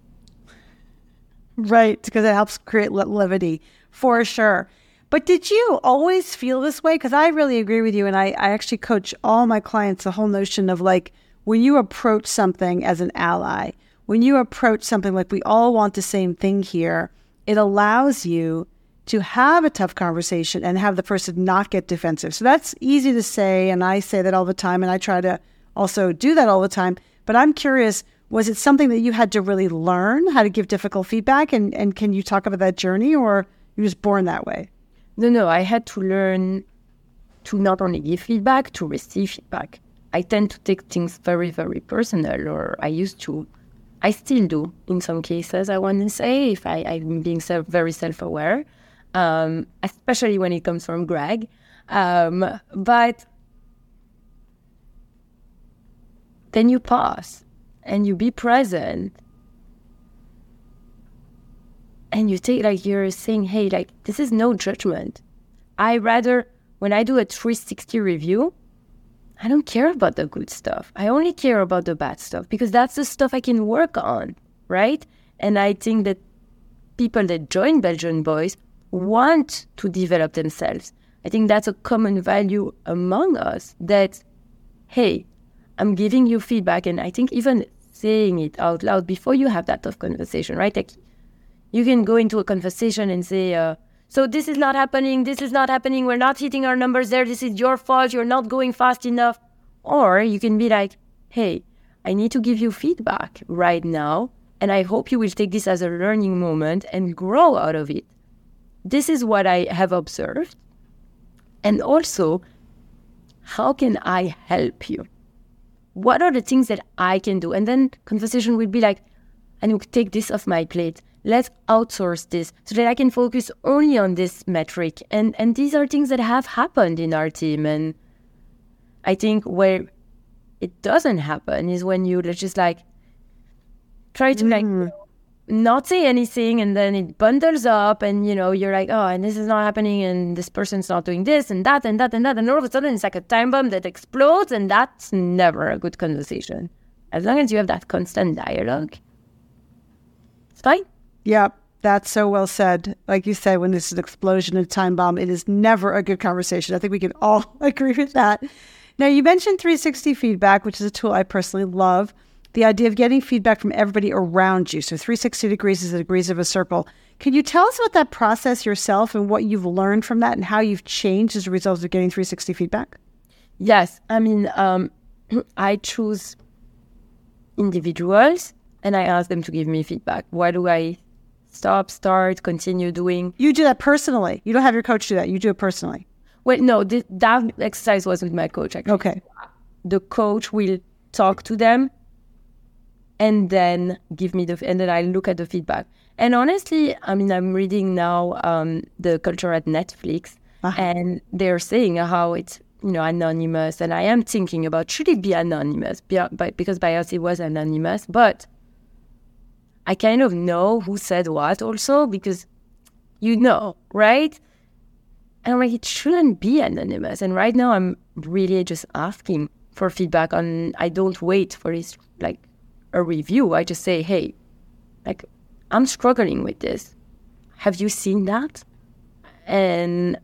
Right, because it helps create levity for sure. But did you always feel this way? Because I really agree with you. And I, I actually coach all my clients the whole notion of like when you approach something as an ally, when you approach something like we all want the same thing here, it allows you to have a tough conversation and have the person not get defensive. So that's easy to say. And I say that all the time. And I try to also do that all the time. But I'm curious was it something that you had to really learn how to give difficult feedback and, and can you talk about that journey or you was born that way no no i had to learn to not only give feedback to receive feedback i tend to take things very very personal or i used to i still do in some cases i want to say if I, i'm being self, very self-aware um, especially when it comes from greg. Um, but then you pause and you be present and you take like you're saying hey like this is no judgment. I rather when i do a 360 review i don't care about the good stuff. I only care about the bad stuff because that's the stuff i can work on right? And i think that people that join belgian boys want to develop themselves i think that's a common value among us that hey I'm giving you feedback. And I think even saying it out loud before you have that tough conversation, right? Like you can go into a conversation and say, uh, so this is not happening, this is not happening, we're not hitting our numbers there, this is your fault, you're not going fast enough. Or you can be like, hey, I need to give you feedback right now, and I hope you will take this as a learning moment and grow out of it. This is what I have observed. And also, how can I help you? what are the things that I can do? And then conversation will be like, and will take this off my plate. Let's outsource this so that I can focus only on this metric. And and these are things that have happened in our team. And I think where it doesn't happen is when you just like try to like mm not say anything and then it bundles up and you know you're like oh and this is not happening and this person's not doing this and that and that and that and all of a sudden it's like a time bomb that explodes and that's never a good conversation. As long as you have that constant dialogue it's fine. Yeah that's so well said. Like you said when there's an explosion and time bomb it is never a good conversation. I think we can all [LAUGHS] agree with that. Now you mentioned 360 feedback which is a tool i personally love the idea of getting feedback from everybody around you. So 360 degrees is the degrees of a circle. Can you tell us about that process yourself and what you've learned from that and how you've changed as a result of getting 360 feedback? Yes. I mean, um, [CLEARS THROAT] I choose individuals and I ask them to give me feedback. Why do I stop, start, continue doing? You do that personally. You don't have your coach do that. You do it personally. Well, no, th- that exercise was with my coach. Actually. Okay. The coach will talk to them and then give me the and then I look at the feedback. And honestly, I mean, I'm reading now um, the culture at Netflix, uh-huh. and they're saying how it's you know anonymous, and I am thinking about should it be anonymous? Because bias it was anonymous, but I kind of know who said what also because you know, right? And I'm like, it shouldn't be anonymous. And right now, I'm really just asking for feedback on. I don't wait for this like a review. I just say, hey, like, I'm struggling with this. Have you seen that? And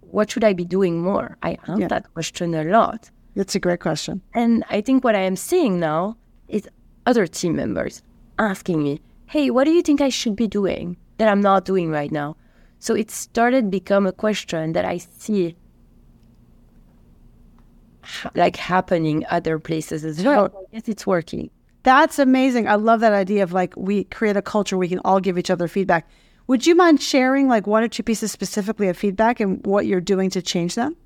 what should I be doing more? I ask yeah. that question a lot. That's a great question. And I think what I am seeing now is other team members asking me, hey, what do you think I should be doing that I'm not doing right now? So it started become a question that I see like happening other places as well. I guess it's working. That's amazing. I love that idea of like we create a culture we can all give each other feedback. Would you mind sharing like one or two pieces specifically of feedback and what you're doing to change them?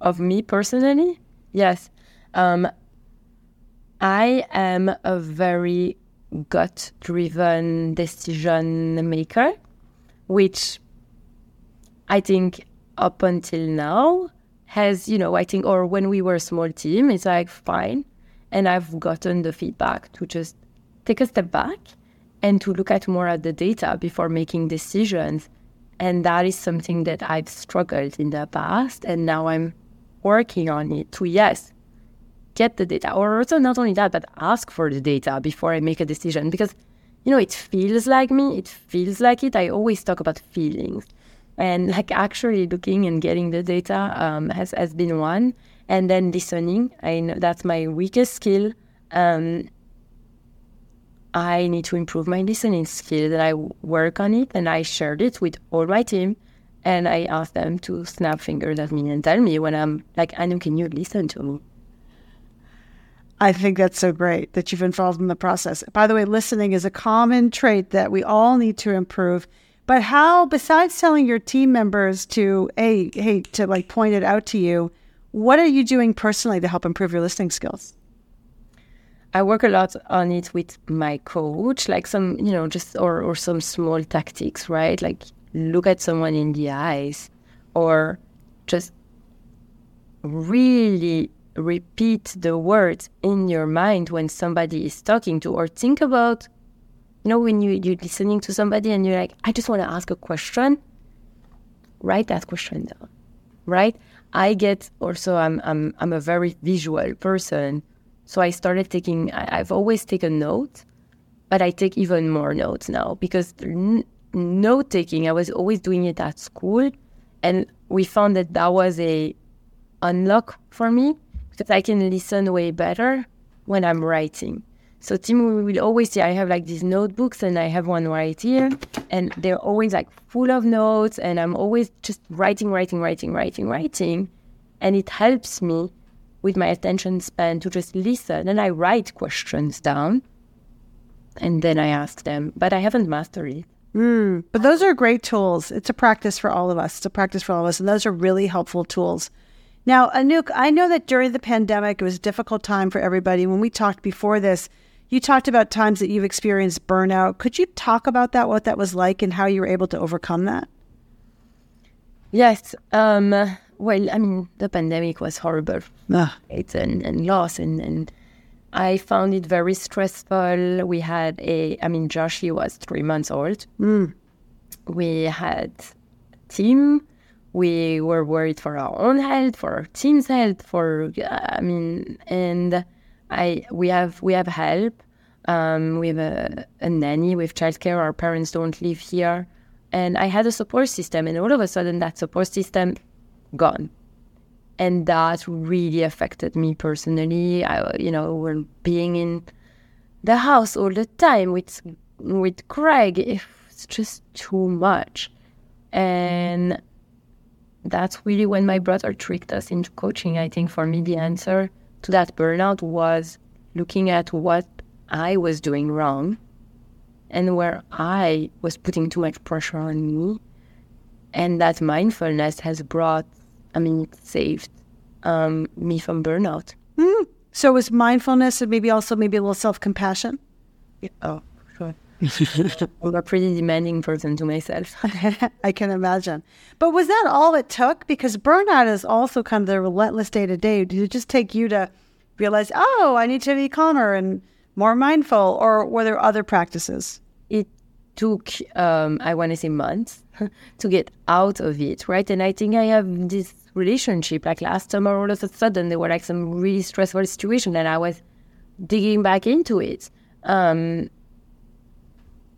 Of me personally? Yes. Um, I am a very gut driven decision maker, which I think up until now has, you know, I think, or when we were a small team, it's like, fine, and I've gotten the feedback to just take a step back and to look at more at the data before making decisions. And that is something that I've struggled in the past. And now I'm working on it to, yes, get the data. Or also not only that, but ask for the data before I make a decision. Because, you know, it feels like me, it feels like it. I always talk about feelings. And like actually looking and getting the data um, has, has been one and then listening. I know that's my weakest skill. Um, I need to improve my listening skill, and I work on it. And I shared it with all my team, and I asked them to snap fingers at me and tell me when I'm like, Anu, can you listen to me? I think that's so great that you've involved in the process. By the way, listening is a common trait that we all need to improve. But how, besides telling your team members to, hey, hey, to like point it out to you, what are you doing personally to help improve your listening skills? I work a lot on it with my coach, like some, you know, just or or some small tactics, right? Like look at someone in the eyes or just really repeat the words in your mind when somebody is talking to or think about you know when you, you're listening to somebody and you're like i just want to ask a question write that question down right I get also I'm I'm I'm a very visual person, so I started taking. I, have always taken notes, but I take even more notes now because n- note taking. I was always doing it at school, and we found that that was a unlock for me because I can listen way better when I'm writing. So Tim we will always say I have like these notebooks and I have one right here and they're always like full of notes and I'm always just writing, writing, writing, writing, writing. And it helps me with my attention span to just listen and I write questions down and then I ask them, but I haven't mastered it. Mm, but those are great tools. It's a practice for all of us. It's a practice for all of us. And those are really helpful tools. Now, Anouck, I know that during the pandemic, it was a difficult time for everybody. When we talked before this, you talked about times that you've experienced burnout. Could you talk about that, what that was like, and how you were able to overcome that? Yes. Um, well, I mean, the pandemic was horrible. Ah. It's and, and loss, and, and I found it very stressful. We had a, I mean, Josh, he was three months old. Mm. We had team. We were worried for our own health, for our team's health, for, I mean, and I we have we have help. Um, we have a, a nanny with childcare. Our parents don't live here, and I had a support system. And all of a sudden, that support system gone, and that really affected me personally. I, you know, we're being in the house all the time with with Craig. It's just too much, and that's really when my brother tricked us into coaching. I think for me, the answer to that burnout was looking at what I was doing wrong and where I was putting too much pressure on me. And that mindfulness has brought, I mean, it saved um, me from burnout. Mm. So it was mindfulness and maybe also maybe a little self compassion? Yeah. Oh. [LAUGHS] I'm a pretty demanding person to myself. [LAUGHS] I can imagine. But was that all it took? Because burnout is also kind of the relentless day to day. Did it just take you to realize, oh, I need to be calmer and more mindful, or were there other practices? It took, um, I want to say, months [LAUGHS] to get out of it, right? And I think I have this relationship. Like last summer, all of a sudden, there were like some really stressful situation, and I was digging back into it. Um,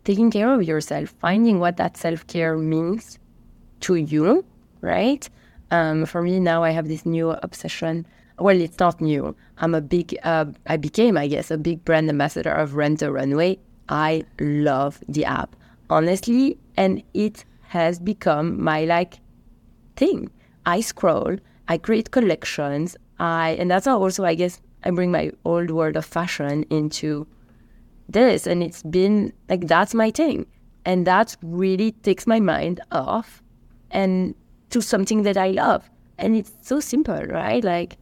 taking care of yourself, finding what that self care means to you, right? Um, for me now, I have this new obsession well, it's not new. I'm a big, uh, I became, I guess, a big brand ambassador of Rent a Runway. I love the app, honestly, and it has become my like thing. I scroll, I create collections, I, and that's how also, I guess, I bring my old world of fashion into this, and it's been like that's my thing, and that really takes my mind off and to something that I love, and it's so simple, right? Like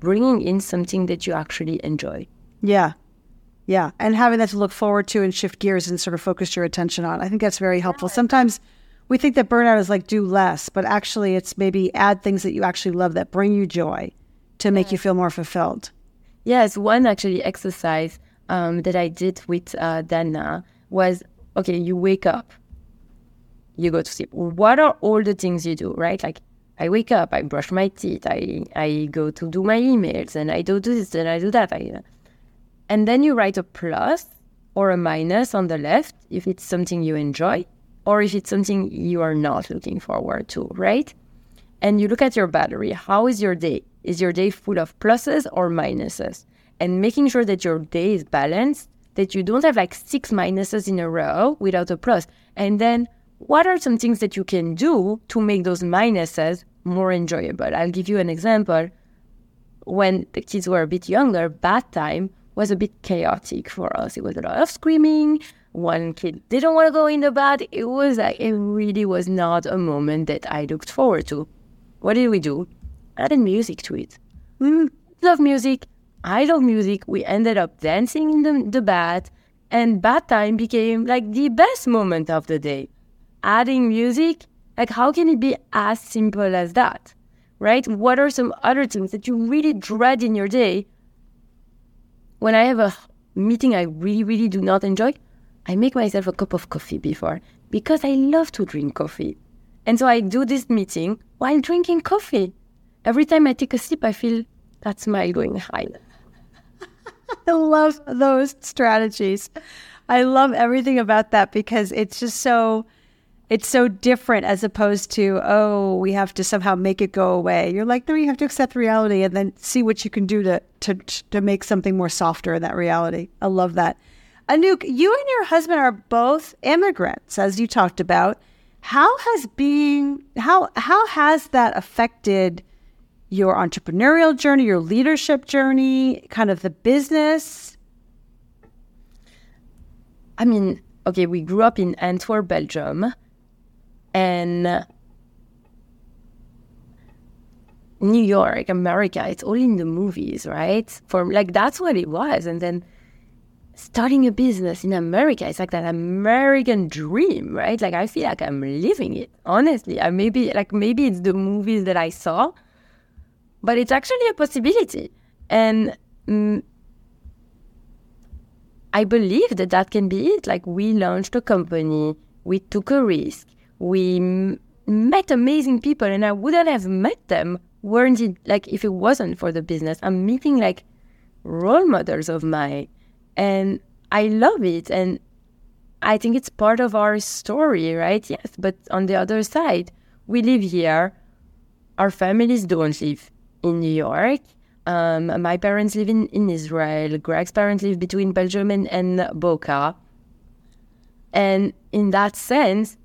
bringing in something that you actually enjoy. Yeah. Yeah. And having that to look forward to and shift gears and sort of focus your attention on. I think that's very helpful. Sometimes we think that burnout is like do less, but actually it's maybe add things that you actually love that bring you joy to make you feel more fulfilled. Yes. One actually exercise um, that I did with uh, Dana was okay, you wake up, you go to sleep. What are all the things you do, right? Like I wake up, I brush my teeth, I, I go to do my emails, and I do this and I do that. I, and then you write a plus or a minus on the left if it's something you enjoy or if it's something you are not looking forward to, right? And you look at your battery. How is your day? Is your day full of pluses or minuses? And making sure that your day is balanced, that you don't have like six minuses in a row without a plus. And then what are some things that you can do to make those minuses more enjoyable? I'll give you an example. When the kids were a bit younger, bath time was a bit chaotic for us. It was a lot of screaming. One kid didn't want to go in the bath. It was like, it really was not a moment that I looked forward to. What did we do? Added music to it. Mm, love music. I love music. We ended up dancing in the, the bath, and bath time became like the best moment of the day adding music, like how can it be as simple as that? Right? What are some other things that you really dread in your day? When I have a meeting I really, really do not enjoy, I make myself a cup of coffee before because I love to drink coffee. And so I do this meeting while drinking coffee. Every time I take a sip, I feel that smile going high. [LAUGHS] I love those strategies. I love everything about that because it's just so it's so different as opposed to oh we have to somehow make it go away. You're like no you have to accept reality and then see what you can do to to to make something more softer in that reality. I love that. Anouck you and your husband are both immigrants as you talked about. How has being how how has that affected your entrepreneurial journey your leadership journey kind of the business i mean okay we grew up in antwerp belgium and New York, America, it's all in the movies, right? For like that's what it was. And then starting a business in America, it's like that American dream, right? Like I feel like I'm living it. Honestly, I maybe like maybe it's the movies that I saw, but it's actually a possibility. And mm, I believe that that can be it. Like we launched a company, we took a risk, we m- met amazing people and I wouldn't have met them weren't it like if it wasn't for the business. I'm meeting like role models of mine and I love it and I think it's part of our story, right? Yes, but on the other side, we live here. Our families don't live in New York. Um, my parents live in, in Israel. Greg's parents live between Belgium and, and Boca. And in that sense,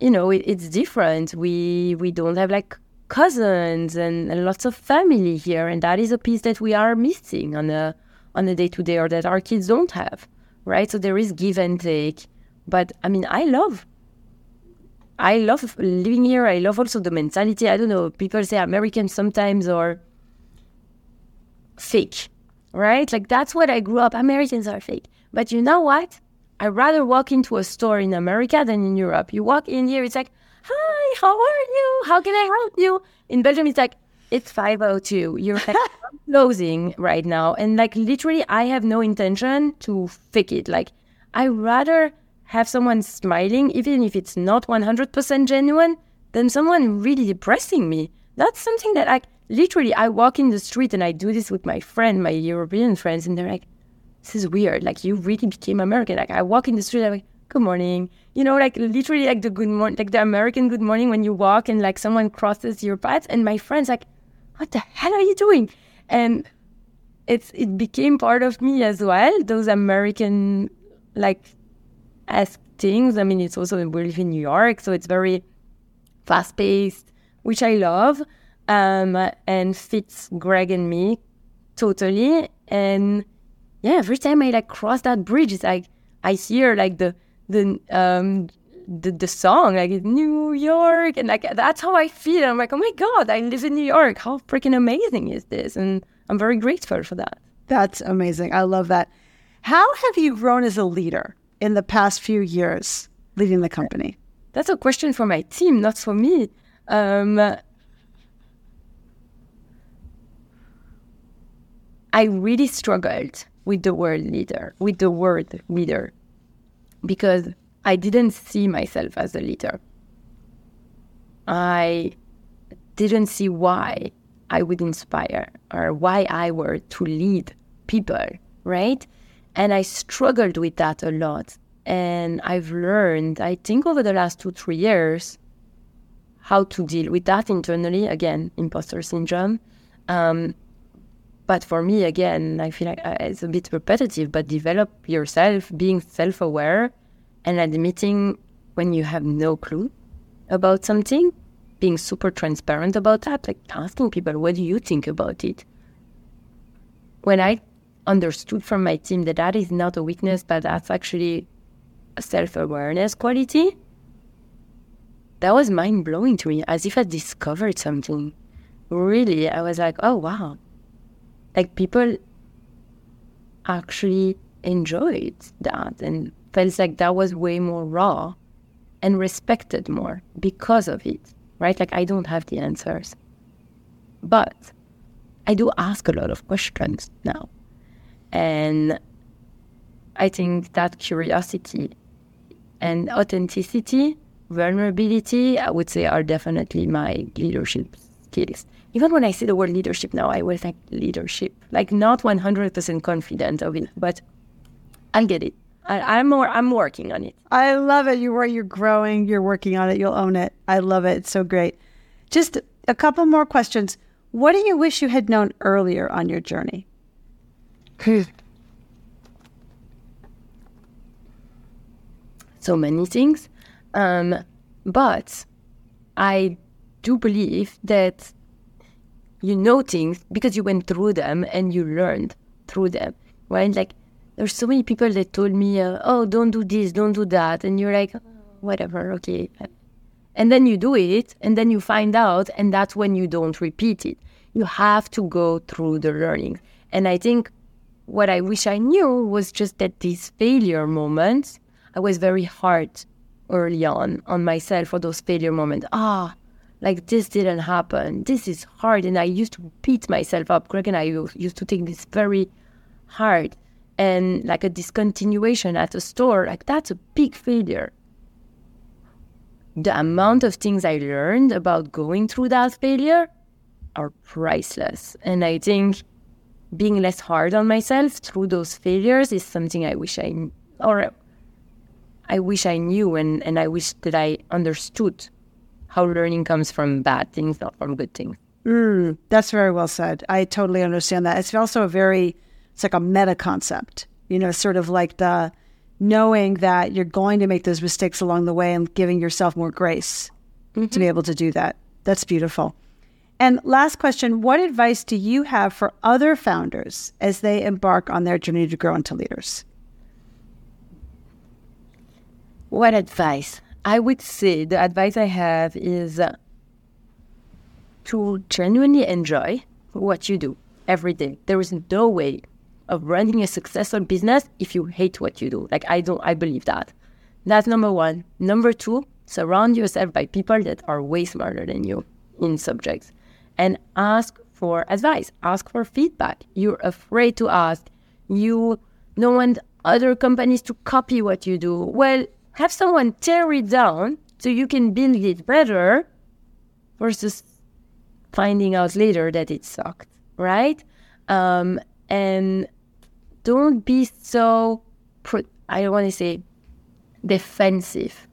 you know, it, it's different. We we don't have like cousins and, and, lots of family here, and that is a piece that we are missing on a on a day to day or that our kids don't have, right? So there is give and take. But I mean, I love I love living here. I love also the mentality. I don't know, people say American sometimes or fake, right? Like that's what I grew up. Americans are fake. But you know what? I'd rather walk into a store in America than in Europe. You walk in here, it's like, hi, how are you? How can I help you? In Belgium, it's like, it's 502. You're like [LAUGHS] closing right now. And like literally, I have no intention to fake it. Like, I rather have someone smiling, even if it's not 100% genuine, than someone really depressing me. That's something that I literally, I walk in the street and I do this with my friend, my European friends, and they're like, this is weird. Like, you really became American. Like, I walk in the street, I'm like, good morning. You know, like literally like the good morning, like the American good morning when you walk and like someone crosses your path. And my friend's like, what the hell are you doing? And it's it became part of me as well. Those American like as things. I mean, it's also we live in New York, so it's very fast paced, which I love, um, and fits Greg and me totally. And yeah, every time I like cross that bridge, it's like I hear like the the um the, the song like New York and like that's how I feel. I'm like, oh my god, I live in New York. How freaking amazing is this? And I'm very grateful for that. That's amazing. I love that. How have you grown as a leader? In the past few years leading the company? That's a question for my team, not for me. Um, I really struggled with the word leader, with the word leader, because I didn't see myself as a leader. I didn't see why I would inspire or why I were to lead people, right? And I struggled with that a lot. And I've learned, I think, over the last two, three years, how to deal with that internally. Again, imposter syndrome. Um, but for me, again, I feel like uh, it's a bit repetitive, but develop yourself, being self aware and admitting when you have no clue about something, being super transparent about that, like asking people, what do you think about it? When I understood from my team that that is not a weakness, but that's actually a self awareness quality. That was mind blowing to me, as if I discovered something. Really, I was like, oh wow. Like people actually enjoyed that and felt like that was way more raw and respected more because of it, right? Like I don't have the answers. But I do ask a lot of questions now. And I think that curiosity and authenticity, vulnerability, I would say are definitely my leadership skills. Even when I say the word leadership now, I will think leadership. Like not 100% confident of it, but I'll get it. I, am more. I'm working on it. I love it. You are. You're growing. You're working on it. You'll own it. I love it. It's so great. Just a couple more questions. What do you wish you had known earlier on your journey? So many things. Um, but I do believe that you know things because you went through them and you learned through them, right? Like there's so many people that told me, uh, "Oh, don't do this, don't do that," and you're like, "Whatever, okay." And then you do it, and then you find out, and that's when you don't repeat it. You have to go through the learning, and I think what I wish I knew was just that these failure moments, I was very hard early on on myself for those failure moments. Ah, like this didn't happen. This is hard. And I used to beat myself up. Greg and I used to take this very hard. And like a discontinuation at a store, like that's a big failure. The amount of things I learned about going through that failure are priceless. And I think being less hard on myself through those failures is something I wish I or I wish I knew and, and I wish that I understood how learning comes from bad things, not from good things. Mm, that's very well said. I totally understand that. It's also a very, it's like a meta concept, you know, sort of like the knowing that you're going to make those mistakes along the way and giving yourself more grace mm-hmm. to be able to do that. That's beautiful. And last question What advice do you have for other founders as they embark on their journey to grow into leaders? What advice? I would say the advice I have is uh, to genuinely enjoy what you do every day. There is no way of running a successful business if you hate what you do. Like I don't I believe that. That's number 1. Number 2, surround yourself by people that are way smarter than you in subjects and ask for advice, ask for feedback. You're afraid to ask. You don't want other companies to copy what you do. Well, have someone tear it down so you can build it better versus finding out later that it sucked, right? Um, and don't be so, pro- I don't want to say defensive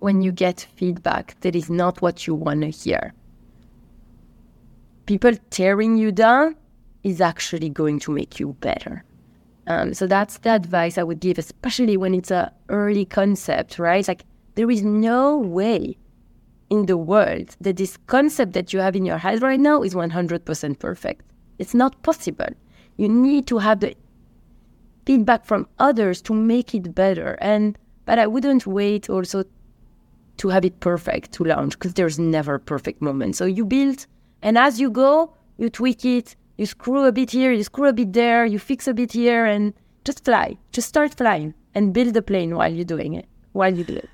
when you get feedback that is not what you want to hear. People tearing you down is actually going to make you better. Um, so that's the advice I would give, especially when it's a early concept, right? Like there is no way in the world that this concept that you have in your head right now is 100% perfect. It's not possible. You need to have the feedback from others to make it better. And but I wouldn't wait also to have it perfect to launch because there's never a perfect moment. So you build, and as you go, you tweak it, you screw a bit here, you screw a bit there, you fix a bit here, and just fly. Just start flying and build the plane while you're doing it, while you do it.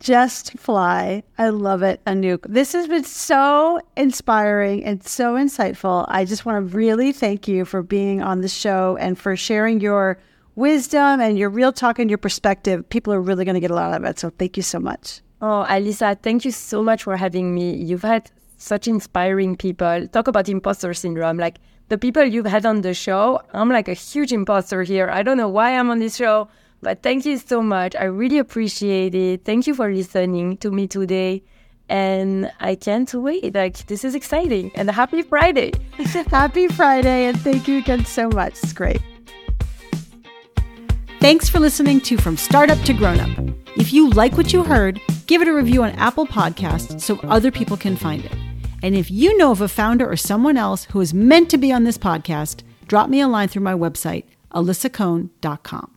Just fly. I love it, Anouck. This has been so inspiring and so insightful. I just want to really thank you for being on the show and for sharing your wisdom and your real talk and your perspective. People are really going to get a lot out of it. So thank you so much. Oh, Alisa, thank you so much for having me. You've had such inspiring people. Talk about imposter syndrome. Like the people you've had on the show, I'm like a huge imposter here. I don't know why I'm on this show, but thank you so much. I really appreciate it. Thank you for listening to me today. And I can't wait. Like, this is exciting. And happy Friday. [LAUGHS] happy Friday. And thank you again so much. It's great. Thanks for listening to From Startup to Grown Up. If you like what you heard, give it a review on Apple Podcasts so other people can find it. And if you know of a founder or someone else who is meant to be on this podcast, drop me a line through my website, alisacohn.com.